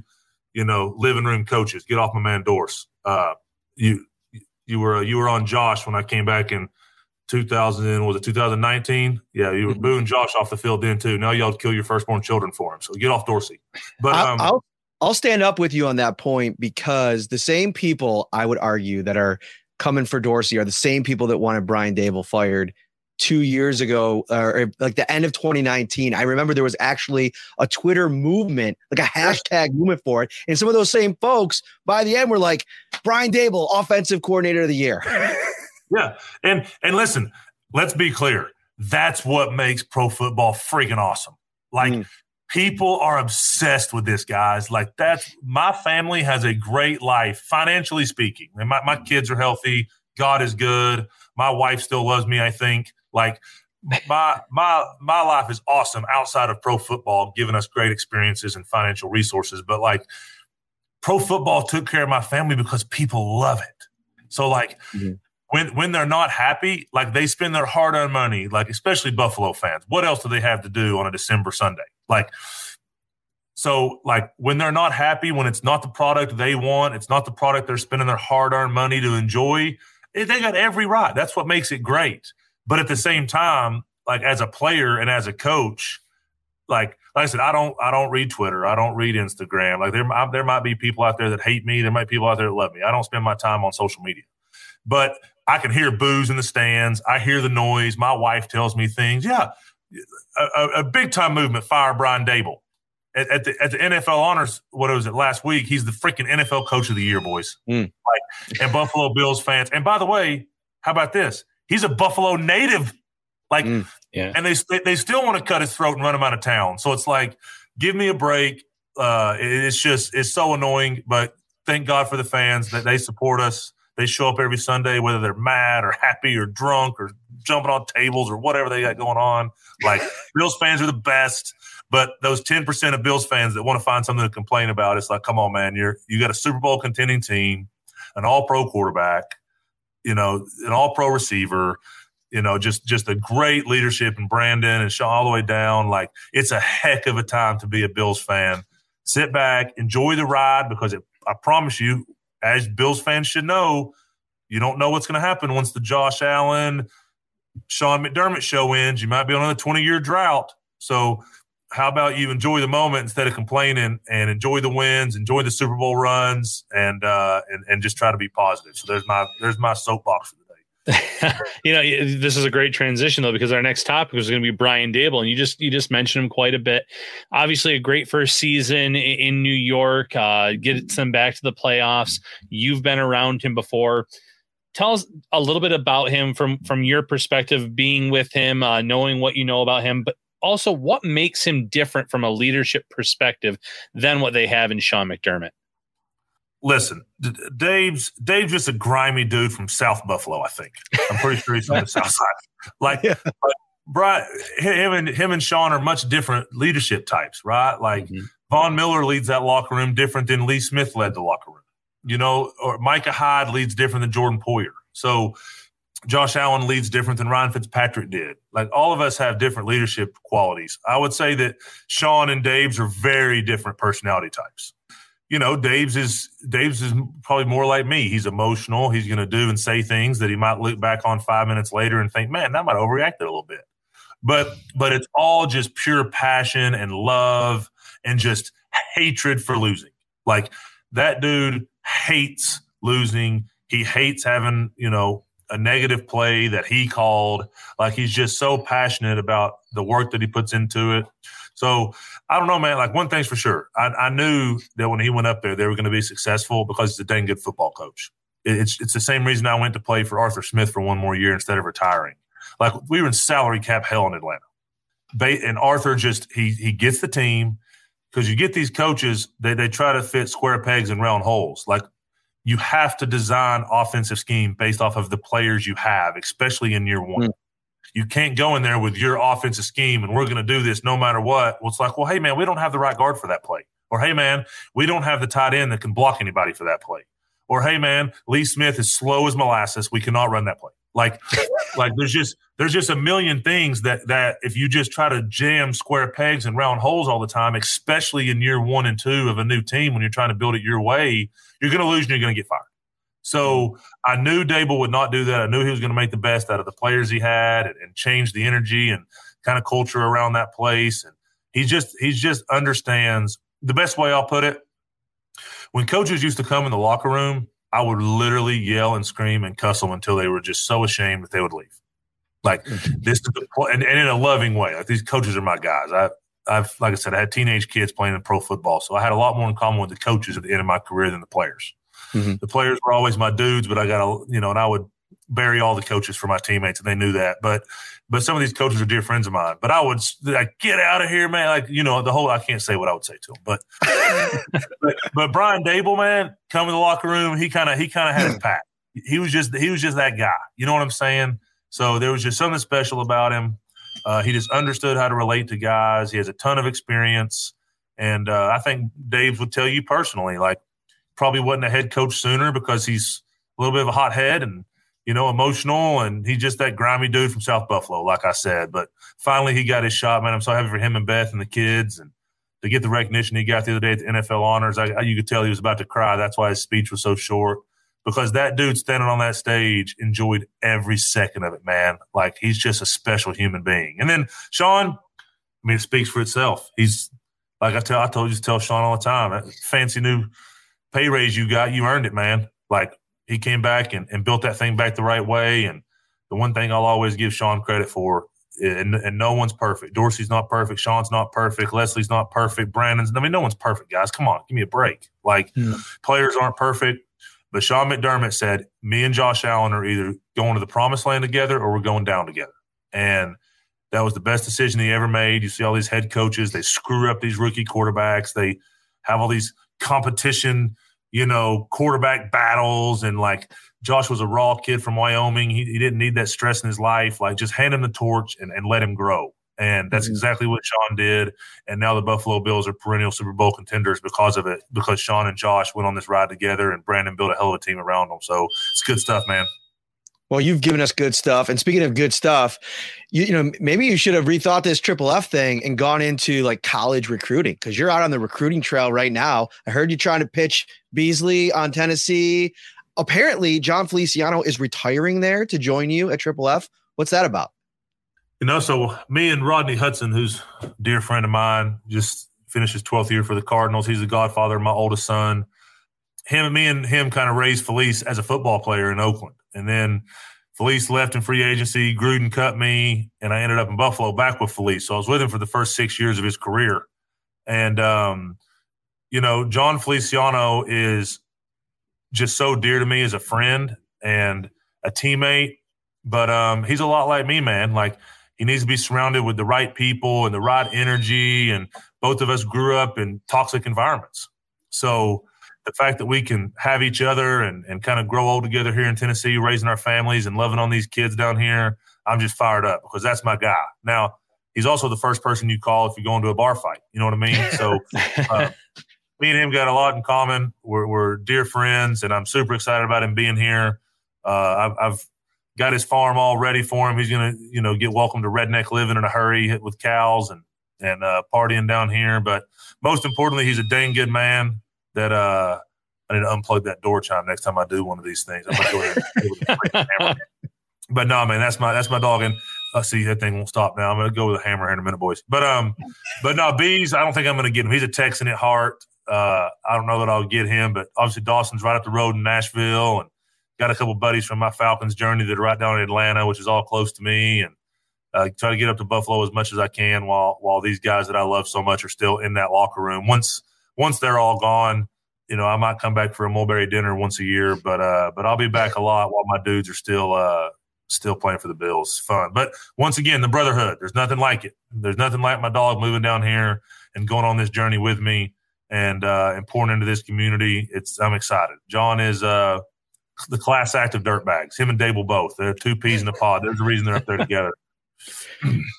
you know, living room coaches, get off my man Dorse. Uh, you you were you were on Josh when I came back in 2000 was it 2019? Yeah, you were Mm-hmm. booing Josh off the field then too. Now y'all kill your firstborn children for him. So get off Dorsey. But um, I'll I'll stand up with you on that point because the same people I would argue that are coming for Dorsey are the same people that wanted Brian Daboll fired two years ago, or like the end of 2019. I remember there was actually a Twitter movement, like a hashtag movement for it, and some of those same folks by the end were like Brian Daboll, offensive coordinator of the year. Yeah. And and listen, let's be clear. That's what makes pro football freaking awesome. Like Mm. people are obsessed with this, guys. Like that's my family has a great life, financially speaking. And my, my kids are healthy. God is good. My wife still loves me, I think. Like my my my life is awesome outside of pro football, giving us great experiences and financial resources. But like pro football took care of my family because people love it. So like Mhm. when when they're not happy, like they spend their hard earned money, like especially Buffalo fans. What else do they have to do on a December Sunday? Like, so like when they're not happy, when it's not the product they want, it's not the product they're spending their hard earned money to enjoy. eh, They got every right. That's what makes it great. But at the same time, like as a player and as a coach, like like I said, I don't I don't read Twitter, I don't read Instagram. Like there I, there might be people out there that hate me, there might be people out there that love me. I don't spend my time on social media, but I can hear boos in the stands. I hear the noise. My wife tells me things. Yeah, a, a, a big time movement. Fire Brian Daboll at, at, the at the NFL honors. What was it last week? He's the freaking NFL Coach of the Year, boys. Mm. Like and Buffalo Bills fans. And by the way, how about this? He's a Buffalo native. Like, yeah. and they they still want to cut his throat and run him out of town. So it's like, give me a break. Uh, it- it's just it's so annoying, but thank God for the fans that they support us. They show up every Sunday, whether they're mad or happy or drunk or jumping on tables or whatever they got going on. Like Bills fans are the best, but those ten percent of Bills fans that want to find something to complain about, it's like, come on, man, you're you got a Super Bowl contending team, an All Pro quarterback, you know, an All Pro receiver you know, just just a great leadership and Brandon and Sean all the way down. Like it's a heck of a time to be a Bills fan. Sit back, enjoy the ride because it, I promise you, as Bills fans should know, you don't know what's going to happen once the Josh Allen, Sean McDermott show ends. You might be on a 20 year drought. So how about you enjoy the moment instead of complaining and enjoy the wins, enjoy the Super Bowl runs, and uh, and and just try to be positive. So there's my there's my soapbox for the day. you know, this is a great transition though because our next topic is going to be Brian Daboll, and you just you just mentioned him quite a bit. Obviously, a great first season in New York. Uh, gets them back to the playoffs. You've been around him before. Tell us a little bit about him from from your perspective, being with him, uh, knowing what you know about him, but also what makes him different from a leadership perspective than what they have in Sean McDermott. Listen, D- D- Dave's Dave's just a grimy dude from South Buffalo. I think I'm pretty sure he's from the South Side. Like, but Brian, him and him and Sean are much different leadership types, right? Like mm-hmm. Von Miller leads that locker room different than Lee Smith led the locker room. You know, or Micah Hyde leads different than Jordan Poyer. So Josh Allen leads different than Ryan Fitzpatrick did. Like all of us have different leadership qualities. I would say that Sean and Dave's are very different personality types you know, Dave's is Dave's is probably more like me. He's emotional. He's going to do and say things that he might look back on five minutes later and think, "Man, that might overreacted a little bit." But but it's all just pure passion and love and just hatred for losing. Like that dude hates losing. He hates having you know a negative play that he called. Like he's just so passionate about the work that he puts into it. So I don't know, man. Like one thing's for sure, I, I knew that when he went up there, they were going to be successful because he's a dang good football coach. It's it's the same reason I went to play for Arthur Smith for one more year instead of retiring. Like we were in salary cap hell in Atlanta, Ba- and Arthur just he he gets the team because you get these coaches they they try to fit square pegs in round holes. Like you have to design offensive scheme based off of the players you have, especially in year one. Hmm. You can't go in there with your offensive scheme and we're going to do this no matter what. Well, it's like, well, hey man, we don't have the right guard for that play, or hey man, we don't have the tight end that can block anybody for that play, or hey man, Lee Smith is slow as molasses. We cannot run that play. Like, like there's just there's just a million things that that if you just try to jam square pegs and round holes all the time, especially in year one and two of a new team when you're trying to build it your way, you're going to lose and you're going to get fired. So I knew Daboll would not do that. I knew he was going to make the best out of the players he had and, and change the energy and kind of culture around that place. And he just he just understands the best way I'll put it. When coaches used to come in the locker room, I would literally yell and scream and cuss them until they were just so ashamed that they would leave. Like mm-hmm. this, is the pl- and, and in a loving way. Like these coaches are my guys. I, I've like I said, I had teenage kids playing in pro football, so I had a lot more in common with the coaches at the end of my career than the players. Mm-hmm. The players were always my dudes, but I got a you know, and I would bury all the coaches for my teammates, and they knew that. But but some of these coaches are dear friends of mine. But I would like get out of here, man. Like you know, the whole I can't say what I would say to him, but but, but Brian Daboll, man, come in the locker room. He kind of he kind of had his pack. He was just he was just that guy. You know what I'm saying? So there was just something special about him. Uh, he just understood how to relate to guys. He has a ton of experience, and uh, I think Dave would tell you personally, like probably wasn't a head coach sooner because he's a little bit of a hot head and you know, emotional, and he's just that grimy dude from South Buffalo, like I said. But finally, he got his shot, man. I'm so happy for him and Beth and the kids, and to get the recognition he got the other day at the NFL honors. I, you could tell he was about to cry. That's why his speech was so short because that dude standing on that stage enjoyed every second of it, man. Like he's just a special human being. And then Sean, I mean, it speaks for itself. He's like I tell, I told you to tell Sean all the time. Fancy new pay raise you got, you earned it, man. Like he came back and, and built that thing back the right way. And the one thing I'll always give Sean credit for, and, and no one's perfect. Dorsey's not perfect. Sean's not perfect. Leslie's not perfect. Brandon's, I mean, no one's perfect, guys. Come on, give me a break. Like yeah. players aren't perfect. But Sean McDermott said, me and Josh Allen are either going to the promised land together or we're going down together. And that was the best decision he ever made. You see all these head coaches, they screw up these rookie quarterbacks. They have all these competition – you know, quarterback battles and like Josh was a raw kid from Wyoming. He, he didn't need that stress in his life. Like just hand him the torch and, and let him grow. And that's mm-hmm. exactly what Sean did. And now the Buffalo Bills are perennial Super Bowl contenders because of it, because Sean and Josh went on this ride together and Brandon built a hell of a team around them. So it's good stuff, man. Well, you've given us good stuff. And speaking of good stuff, you, you know, maybe you should have rethought this triple F thing and gone into like college recruiting because you're out on the recruiting trail right now. I heard you trying to pitch Beasley on Tennessee. Apparently, Jon Feliciano is retiring there to join you at Triple F. What's that about? You know, so me and Rodney Hudson, who's a dear friend of mine, just finished his 12th year for the Cardinals. He's the godfather of my oldest son. Him and me and him kind of raised Felice as a football player in Oakland. And then Felice left in free agency. Gruden cut me, and I ended up in Buffalo back with Felice. So I was with him for the first six years of his career. And, um, you know, Jon Feliciano is just so dear to me as a friend and a teammate. But um, he's a lot like me, man. Like, he needs to be surrounded with the right people and the right energy. And both of us grew up in toxic environments. So, the fact that we can have each other and, and kind of grow old together here in Tennessee, raising our families and loving on these kids down here, I'm just fired up because that's my guy. Now, he's also the first person you call if you're going to a bar fight. You know what I mean? So, uh, me and him got a lot in common. We're, we're, dear friends, and I'm super excited about him being here. Uh, I've, I've, got his farm all ready for him. He's gonna, you know, get welcome to redneck living in a hurry with cows and and uh, partying down here. But most importantly, he's a dang good man that uh, I need to unplug that door chime next time I do one of these things. I'm gonna go ahead But no, man, that's my that's my dog, and I uh, see that thing won't stop now. I'm gonna go with a hammer here in a minute, boys. But um, but no, bees. I don't think I'm gonna get him. He's a Texan at heart. Uh, I don't know that I'll get him, but obviously Dawson's right up the road in Nashville, and got a couple buddies from my Falcons journey that are right down in Atlanta, which is all close to me, and uh, try to get up to Buffalo as much as I can while while these guys that I love so much are still in that locker room. Once once they're all gone, you know, I might come back for a mulberry dinner once a year, but uh, but I'll be back a lot while my dudes are still uh, still playing for the Bills. Fun, but once again, the brotherhood. There's nothing like it. There's nothing like my dog moving down here and going on this journey with me and uh, and pouring into this community. It's I'm excited. John is uh, the class act of dirtbags. Him and Daboll both. They're two peas in a pod. There's a reason they're up there together.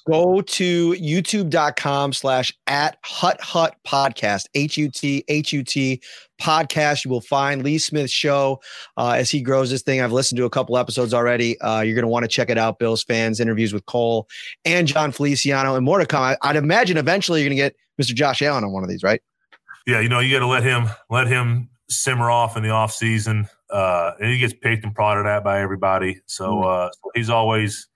Go to youtube.com slash at hut hut podcast, H U T H U T podcast. You will find Lee Smith's show uh, as he grows this thing. I've listened to a couple episodes already. Uh, you're going to want to check it out. Bills fans, interviews with Cole and Jon Feliciano, and more to come. I, would imagine eventually you're going to get Mr. Josh Allen on one of these, right? Yeah, you know, you got to let him let him simmer off in the off season. Uh, and he gets picked and prodded at by everybody. So, mm-hmm. uh, so he's always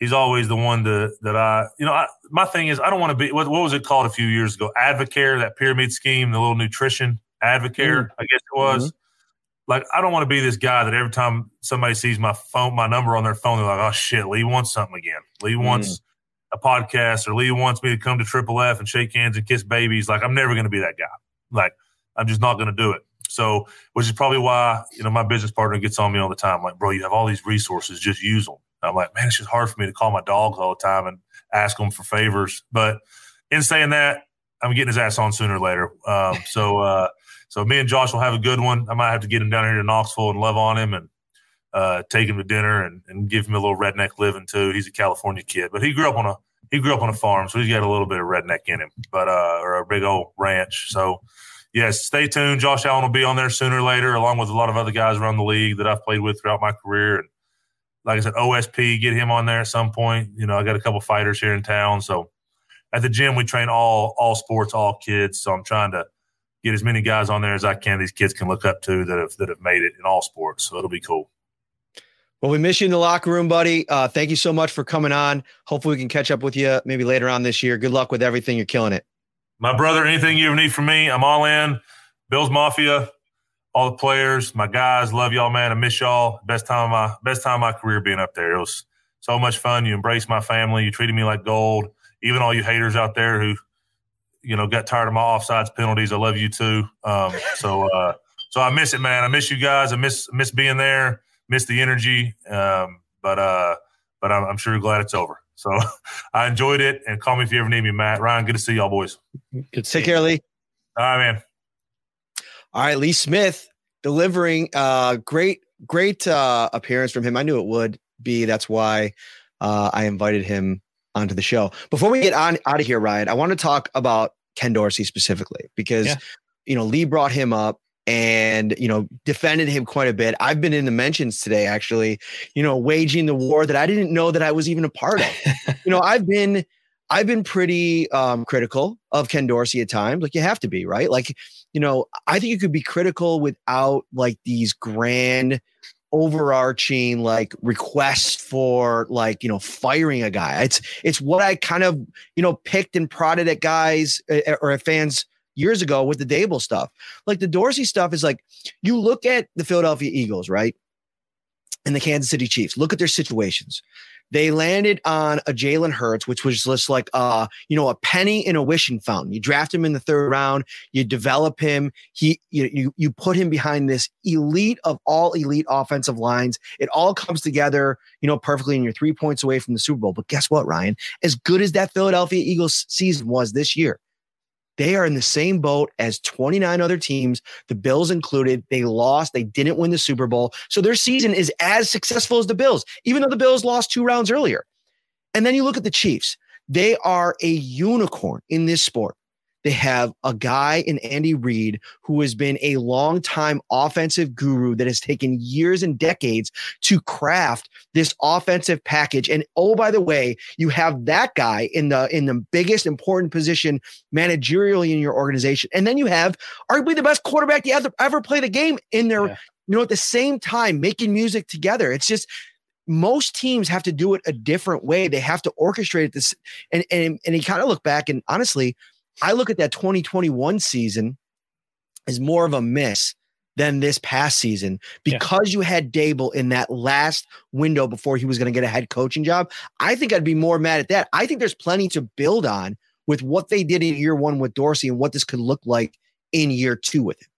he's always the one that that I, you know, I, my thing is I don't want to be, what, what, was it called a few years ago? Advocare, that pyramid scheme, the little nutrition Advocare, mm-hmm. I guess it was. Mm-hmm. Like, I don't want to be this guy that every time somebody sees my phone, my number on their phone, they're like, oh shit, Lee wants something again. Lee mm-hmm. wants a podcast or Lee wants me to come to Triple F and shake hands and kiss babies. Like, I'm never going to be that guy. Like, I'm just not going to do it. So, which is probably why, you know, my business partner gets on me all the time. Like, bro, you have all these resources, just use them. I'm like, man, it's just hard for me to call my dogs all the time and ask them for favors. But in saying that, I'm getting his ass on sooner or later. Um, so, uh, so me and Josh will have a good one. I might have to get him down here to Knoxville and love on him and uh, take him to dinner and, and give him a little redneck living too. He's a California kid, but he grew up on a he grew up on a farm, so he's got a little bit of redneck in him, but uh, or a big old ranch. So yes, stay tuned. Josh Allen will be on there sooner or later, along with a lot of other guys around the league that I've played with throughout my career. And like I said, OSP, get him on there at some point. You know, I got a couple fighters here in town. So at the gym, we train all all sports, all kids. So I'm trying to get as many guys on there as I can. These kids can look up to that have that have made it in all sports. So it'll be cool. Well, we miss you in the locker room, buddy. Uh, thank you so much for coming on. Hopefully, we can catch up with you maybe later on this year. Good luck with everything. You're killing it. My brother, anything you ever need from me, I'm all in. Bills Mafia, all the players, my guys, love y'all, man. I miss y'all. Best time of my best time of my career being up there. It was so much fun. You embraced my family. You treated me like gold. Even all you haters out there who, you know, got tired of my offsides penalties. I love you too. Um, so, uh, so I miss it, man. I miss you guys. I miss miss being there. Miss the energy. Um, but uh, but I'm, I'm sure you're glad it's over. So I enjoyed it. And call me if you ever need me, Matt. Ryan, good to see y'all boys. Good. Take care, Lee. All right, man. All right, Lee Smith delivering uh great, great uh appearance from him. I knew it would be. That's why uh I invited him onto the show. Before we get on out of here, Ryan, I want to talk about Ken Dorsey specifically because yeah. you know Lee brought him up and you know defended him quite a bit. I've been in the mentions today actually, you know, waging the war that I didn't know that I was even a part of. you know, I've been I've been pretty um, critical of Ken Dorsey at times. Like you have to be, right? Like, you know, I think you could be critical without like these grand overarching like requests for like you know firing a guy it's it's what i kind of you know picked and prodded at guys eh, eh, or at fans years ago with the Daboll stuff. Like the Dorsey stuff is like you look at the Philadelphia Eagles, right? And the Kansas City Chiefs. Look at their situations. They landed on a Jalen Hurts, which was just like uh, you know, a penny in a wishing fountain. You draft him in the third round, you develop him, he you you, you put him behind this elite of all elite offensive lines. It all comes together, you know, perfectly, and you're three points away from the Super Bowl. But guess what, Ryan? As good as that Philadelphia Eagles season was this year, they are in the same boat as 29 other teams, the Bills included. They lost. They didn't win the Super Bowl. So their season is as successful as the Bills, even though the Bills lost two rounds earlier. And then you look at the Chiefs. They are a unicorn in this sport. They have a guy in Andy Reid who has been a long-time offensive guru that has taken years and decades to craft this offensive package. And oh, by the way, you have that guy in the in the biggest important position managerially in your organization. And then you have arguably the best quarterback to ever, ever play the game in there, yeah. you know, at the same time making music together. It's just most teams have to do it a different way. They have to orchestrate this. And and and he kind of look back and honestly, I look at that 2021 season as more of a miss than this past season because yeah. you had Daboll in that last window before he was going to get a head coaching job. I think I'd be more mad at that. I think there's plenty to build on with what they did in year one with Dorsey and what this could look like in year two with him.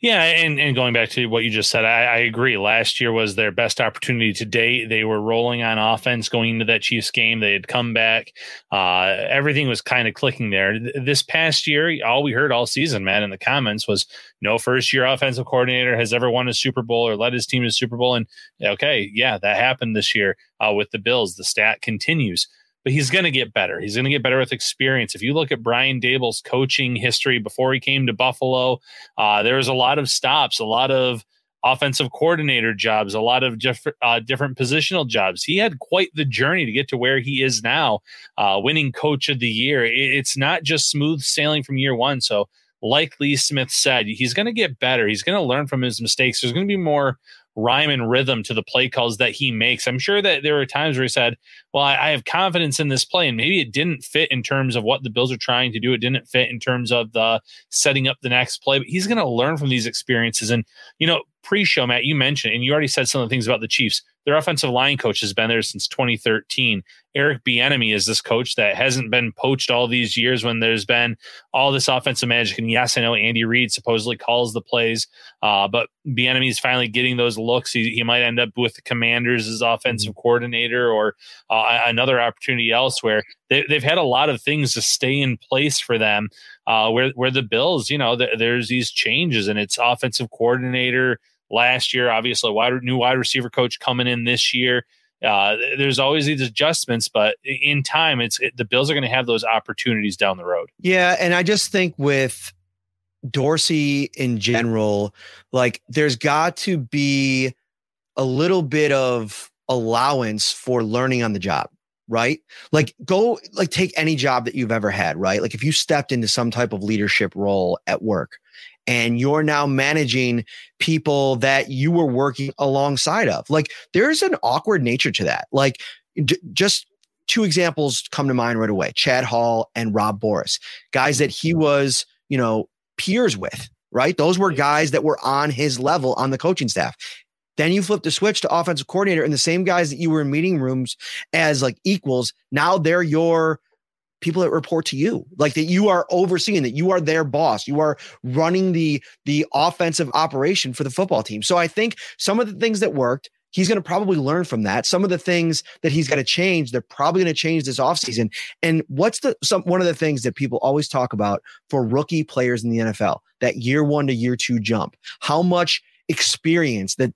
Yeah, and, and going back to what you just said, I, I, agree. Last year was their best opportunity to date. They were rolling on offense going into that Chiefs game. They had come back. Uh, everything was kind of clicking there. This past year, all we heard all season, man, in the comments was no first year offensive coordinator has ever won a Super Bowl or led his team to Super Bowl. And okay, yeah, that happened this year uh, with the Bills. The stat continues but he's going to get better. He's going to get better with experience. If you look at Brian Daboll's coaching history before he came to Buffalo, uh, there was a lot of stops, a lot of offensive coordinator jobs, a lot of diff- uh, different positional jobs. He had quite the journey to get to where he is now, uh, winning coach of the year. It's not just smooth sailing from year one. So, like Lee Smith said, he's going to get better. He's going to learn from his mistakes. There's going to be more rhyme and rhythm to the play calls that he makes. I'm sure that there were times where he said, Well, I, I, have confidence in this play, and maybe it didn't fit in terms of what the Bills are trying to do. It didn't fit in terms of the setting up the next play, but he's going to learn from these experiences. And, you know, pre show, Matt, you mentioned, and you already said some of the things about the Chiefs. Their offensive line coach has been there since 2013. Eric Bieniemy is this coach that hasn't been poached all these years when there's been all this offensive magic. And yes, I know Andy Reid supposedly calls the plays, uh, but Bieniemy is finally getting those looks. He, he, might end up with the Commanders as offensive coordinator or uh, another opportunity elsewhere. They, have had a lot of things to stay in place for them. Uh, where where the Bills, you know, th- there's these changes and it's offensive coordinator last year. Obviously, wide, new wide receiver coach coming in this year. Uh, there's always these adjustments, but in time, it's it, the Bills are going to have those opportunities down the road. Yeah, and I just think with Dorsey in general, like there's got to be a little bit of allowance for learning on the job, right? Like go like take any job that you've ever had, right? Like if you stepped into some type of leadership role at work and you're now managing people that you were working alongside of. Like there's an awkward nature to that. Like d- just two examples come to mind right away. Chad Hall and Rob Boras, guys that he was, you know, peers with, right? Those were guys that were on his level on the coaching staff. Then you flip the switch to offensive coordinator, and the same guys that you were in meeting rooms as like equals, now they're your people that report to you like that you are overseeing that you are their boss you are running the the offensive operation for the football team. So i think some of the things that worked he's going to probably learn from that. Some of the things that he's got to change they're probably going to change this offseason. And what's the some one of the things that people always talk about for rookie players in the nfl that year one to year two jump how much experience that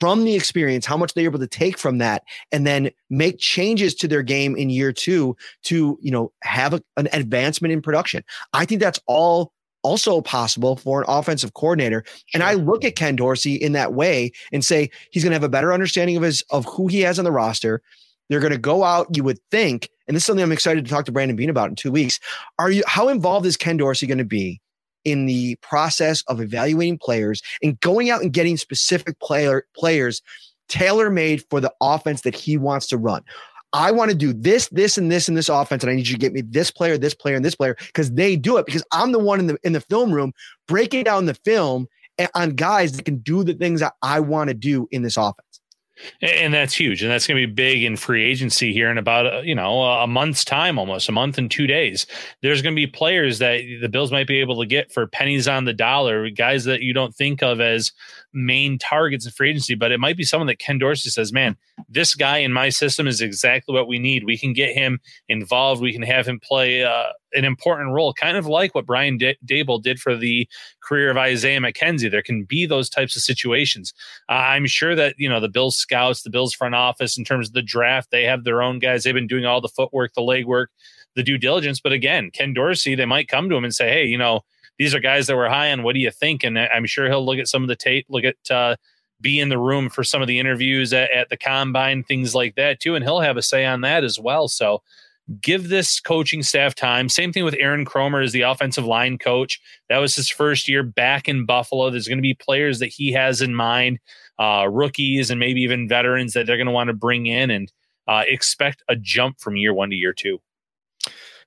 from the experience, how much they're able to take from that and then make changes to their game in year two to, you know, have a, an advancement in production. I think that's all also possible for an offensive coordinator. And I look at Ken Dorsey in that way and say he's going to have a better understanding of his of who he has on the roster. They're going to go out, you would think, and this is something I'm excited to talk to Brandon Beane about in two weeks. Are you how involved is Ken Dorsey going to be in the process of evaluating players and going out and getting specific player players tailor made for the offense that he wants to run. I want to do this, this, and this in this offense, and I need you to get me this player, this player, and this player because they do it. Because I'm the one in the in the film room breaking down the film eh, on guys that can do the things that I want to do in this offense and that's huge and that's going to be big in free agency here in about uh, you know a month's time almost a month and two days. There's going to be players that the bills might be able to get for pennies on the dollar guys that you don't think of as main targets in free agency but it might be someone that ken dorsey says man this guy in my system is exactly what we need we can get him involved we can have him play uh, an important role, kind of like what Brian D- Daboll did for the career of Isaiah McKenzie. There can be those types of situations. Uh, I'm sure that you know the Bills scouts, the Bills front office, in terms of the draft, they have their own guys. They've been doing all the footwork, the legwork, the due diligence. But again, Ken Dorsey, they might come to him and say, "Hey, you know, these are guys that were high on. What do you think?" And I'm sure he'll look at some of the tape, look at. Uh, be in the room for some of the interviews at, at the combine, things like that too, and he'll have a say on that as well. So, give this coaching staff time. Same thing with Aaron Kromer as the offensive line coach. That was his first year back in Buffalo. There's going to be players that he has in mind, uh, rookies and maybe even veterans that they're going to want to bring in and uh, expect a jump from year one to year two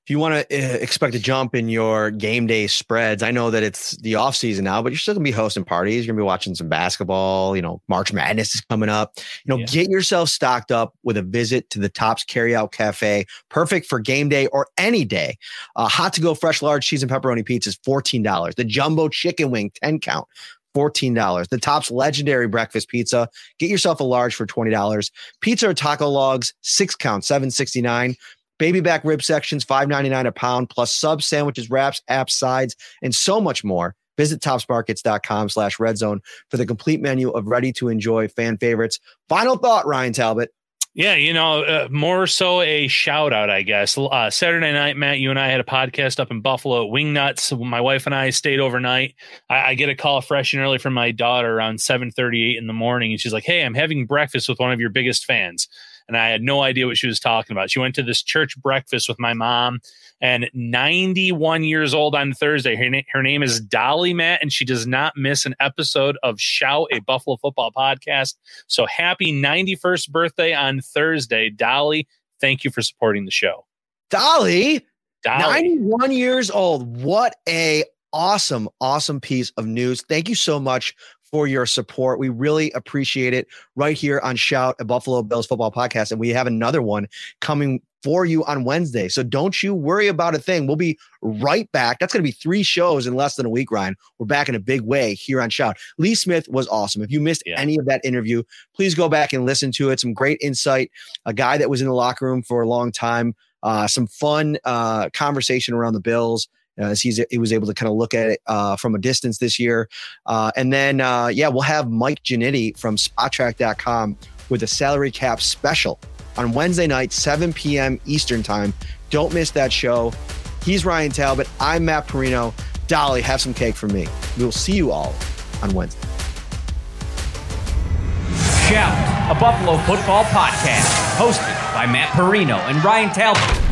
if you want to uh, expect a jump in your game day spreads, I know that it's the off season now, but you're still gonna be hosting parties. You're gonna be watching some basketball. You know, March Madness is coming up. You know, yeah. get yourself stocked up with a visit to the Tops Carryout Cafe, perfect for game day or any day. Uh, hot to go, fresh, large cheese and pepperoni pizza is fourteen dollars. The jumbo chicken wing ten count. $14. The Tops legendary breakfast pizza. Get yourself a large for $20. Pizza or taco logs, six count, 769 baby back rib sections, five ninety nine a pound, plus sub sandwiches, wraps, apps, sides, and so much more. Visit topsmarkets.com slash red zone for the complete menu of ready to enjoy fan favorites. Final thought, Ryan Talbot. Yeah, you know, uh, more so a shout out, I guess. Uh, Saturday night, Matt, you and I had a podcast up in Buffalo at Wingnuts. My wife and I stayed overnight. I, I get a call fresh and early from my daughter around 7:38 in the morning, and she's like, "Hey, I'm having breakfast with one of your biggest fans." And I had no idea what she was talking about. She went to this church breakfast with my mom, and 91 years old on Thursday. Her, na- her name is Dolly Matt, and she does not miss an episode of Shout, a Buffalo football podcast. So happy 91st birthday on Thursday, Dolly. Thank you for supporting the show. Dolly, Dolly. 91 years old. What a awesome, awesome piece of news. Thank you so much for your support. We really appreciate it right here on Shout, a Buffalo Bills football podcast. And we have another one coming for you on Wednesday. So don't you worry about a thing. We'll be right back. That's going to be three shows in less than a week, Ryan. We're back in a big way here on Shout. Lee Smith was awesome. If you missed yeah. any of that interview, please go back and listen to it. Some great insight. A guy that was in the locker room for a long time. Uh, some fun uh, conversation around the Bills as he's he was able to kind of look at it uh, from a distance this year. Uh, and then uh, yeah, we'll have Mike Ginnitti from Spotrac.com with a salary cap special on Wednesday night, 7 p.m. Eastern time. Don't miss that show. He's Ryan Talbot. I'm Matt Parrino. Dolly, have some cake for me. We will see you all on Wednesday. Shout a Buffalo football podcast hosted by Matt Parrino and Ryan Talbot.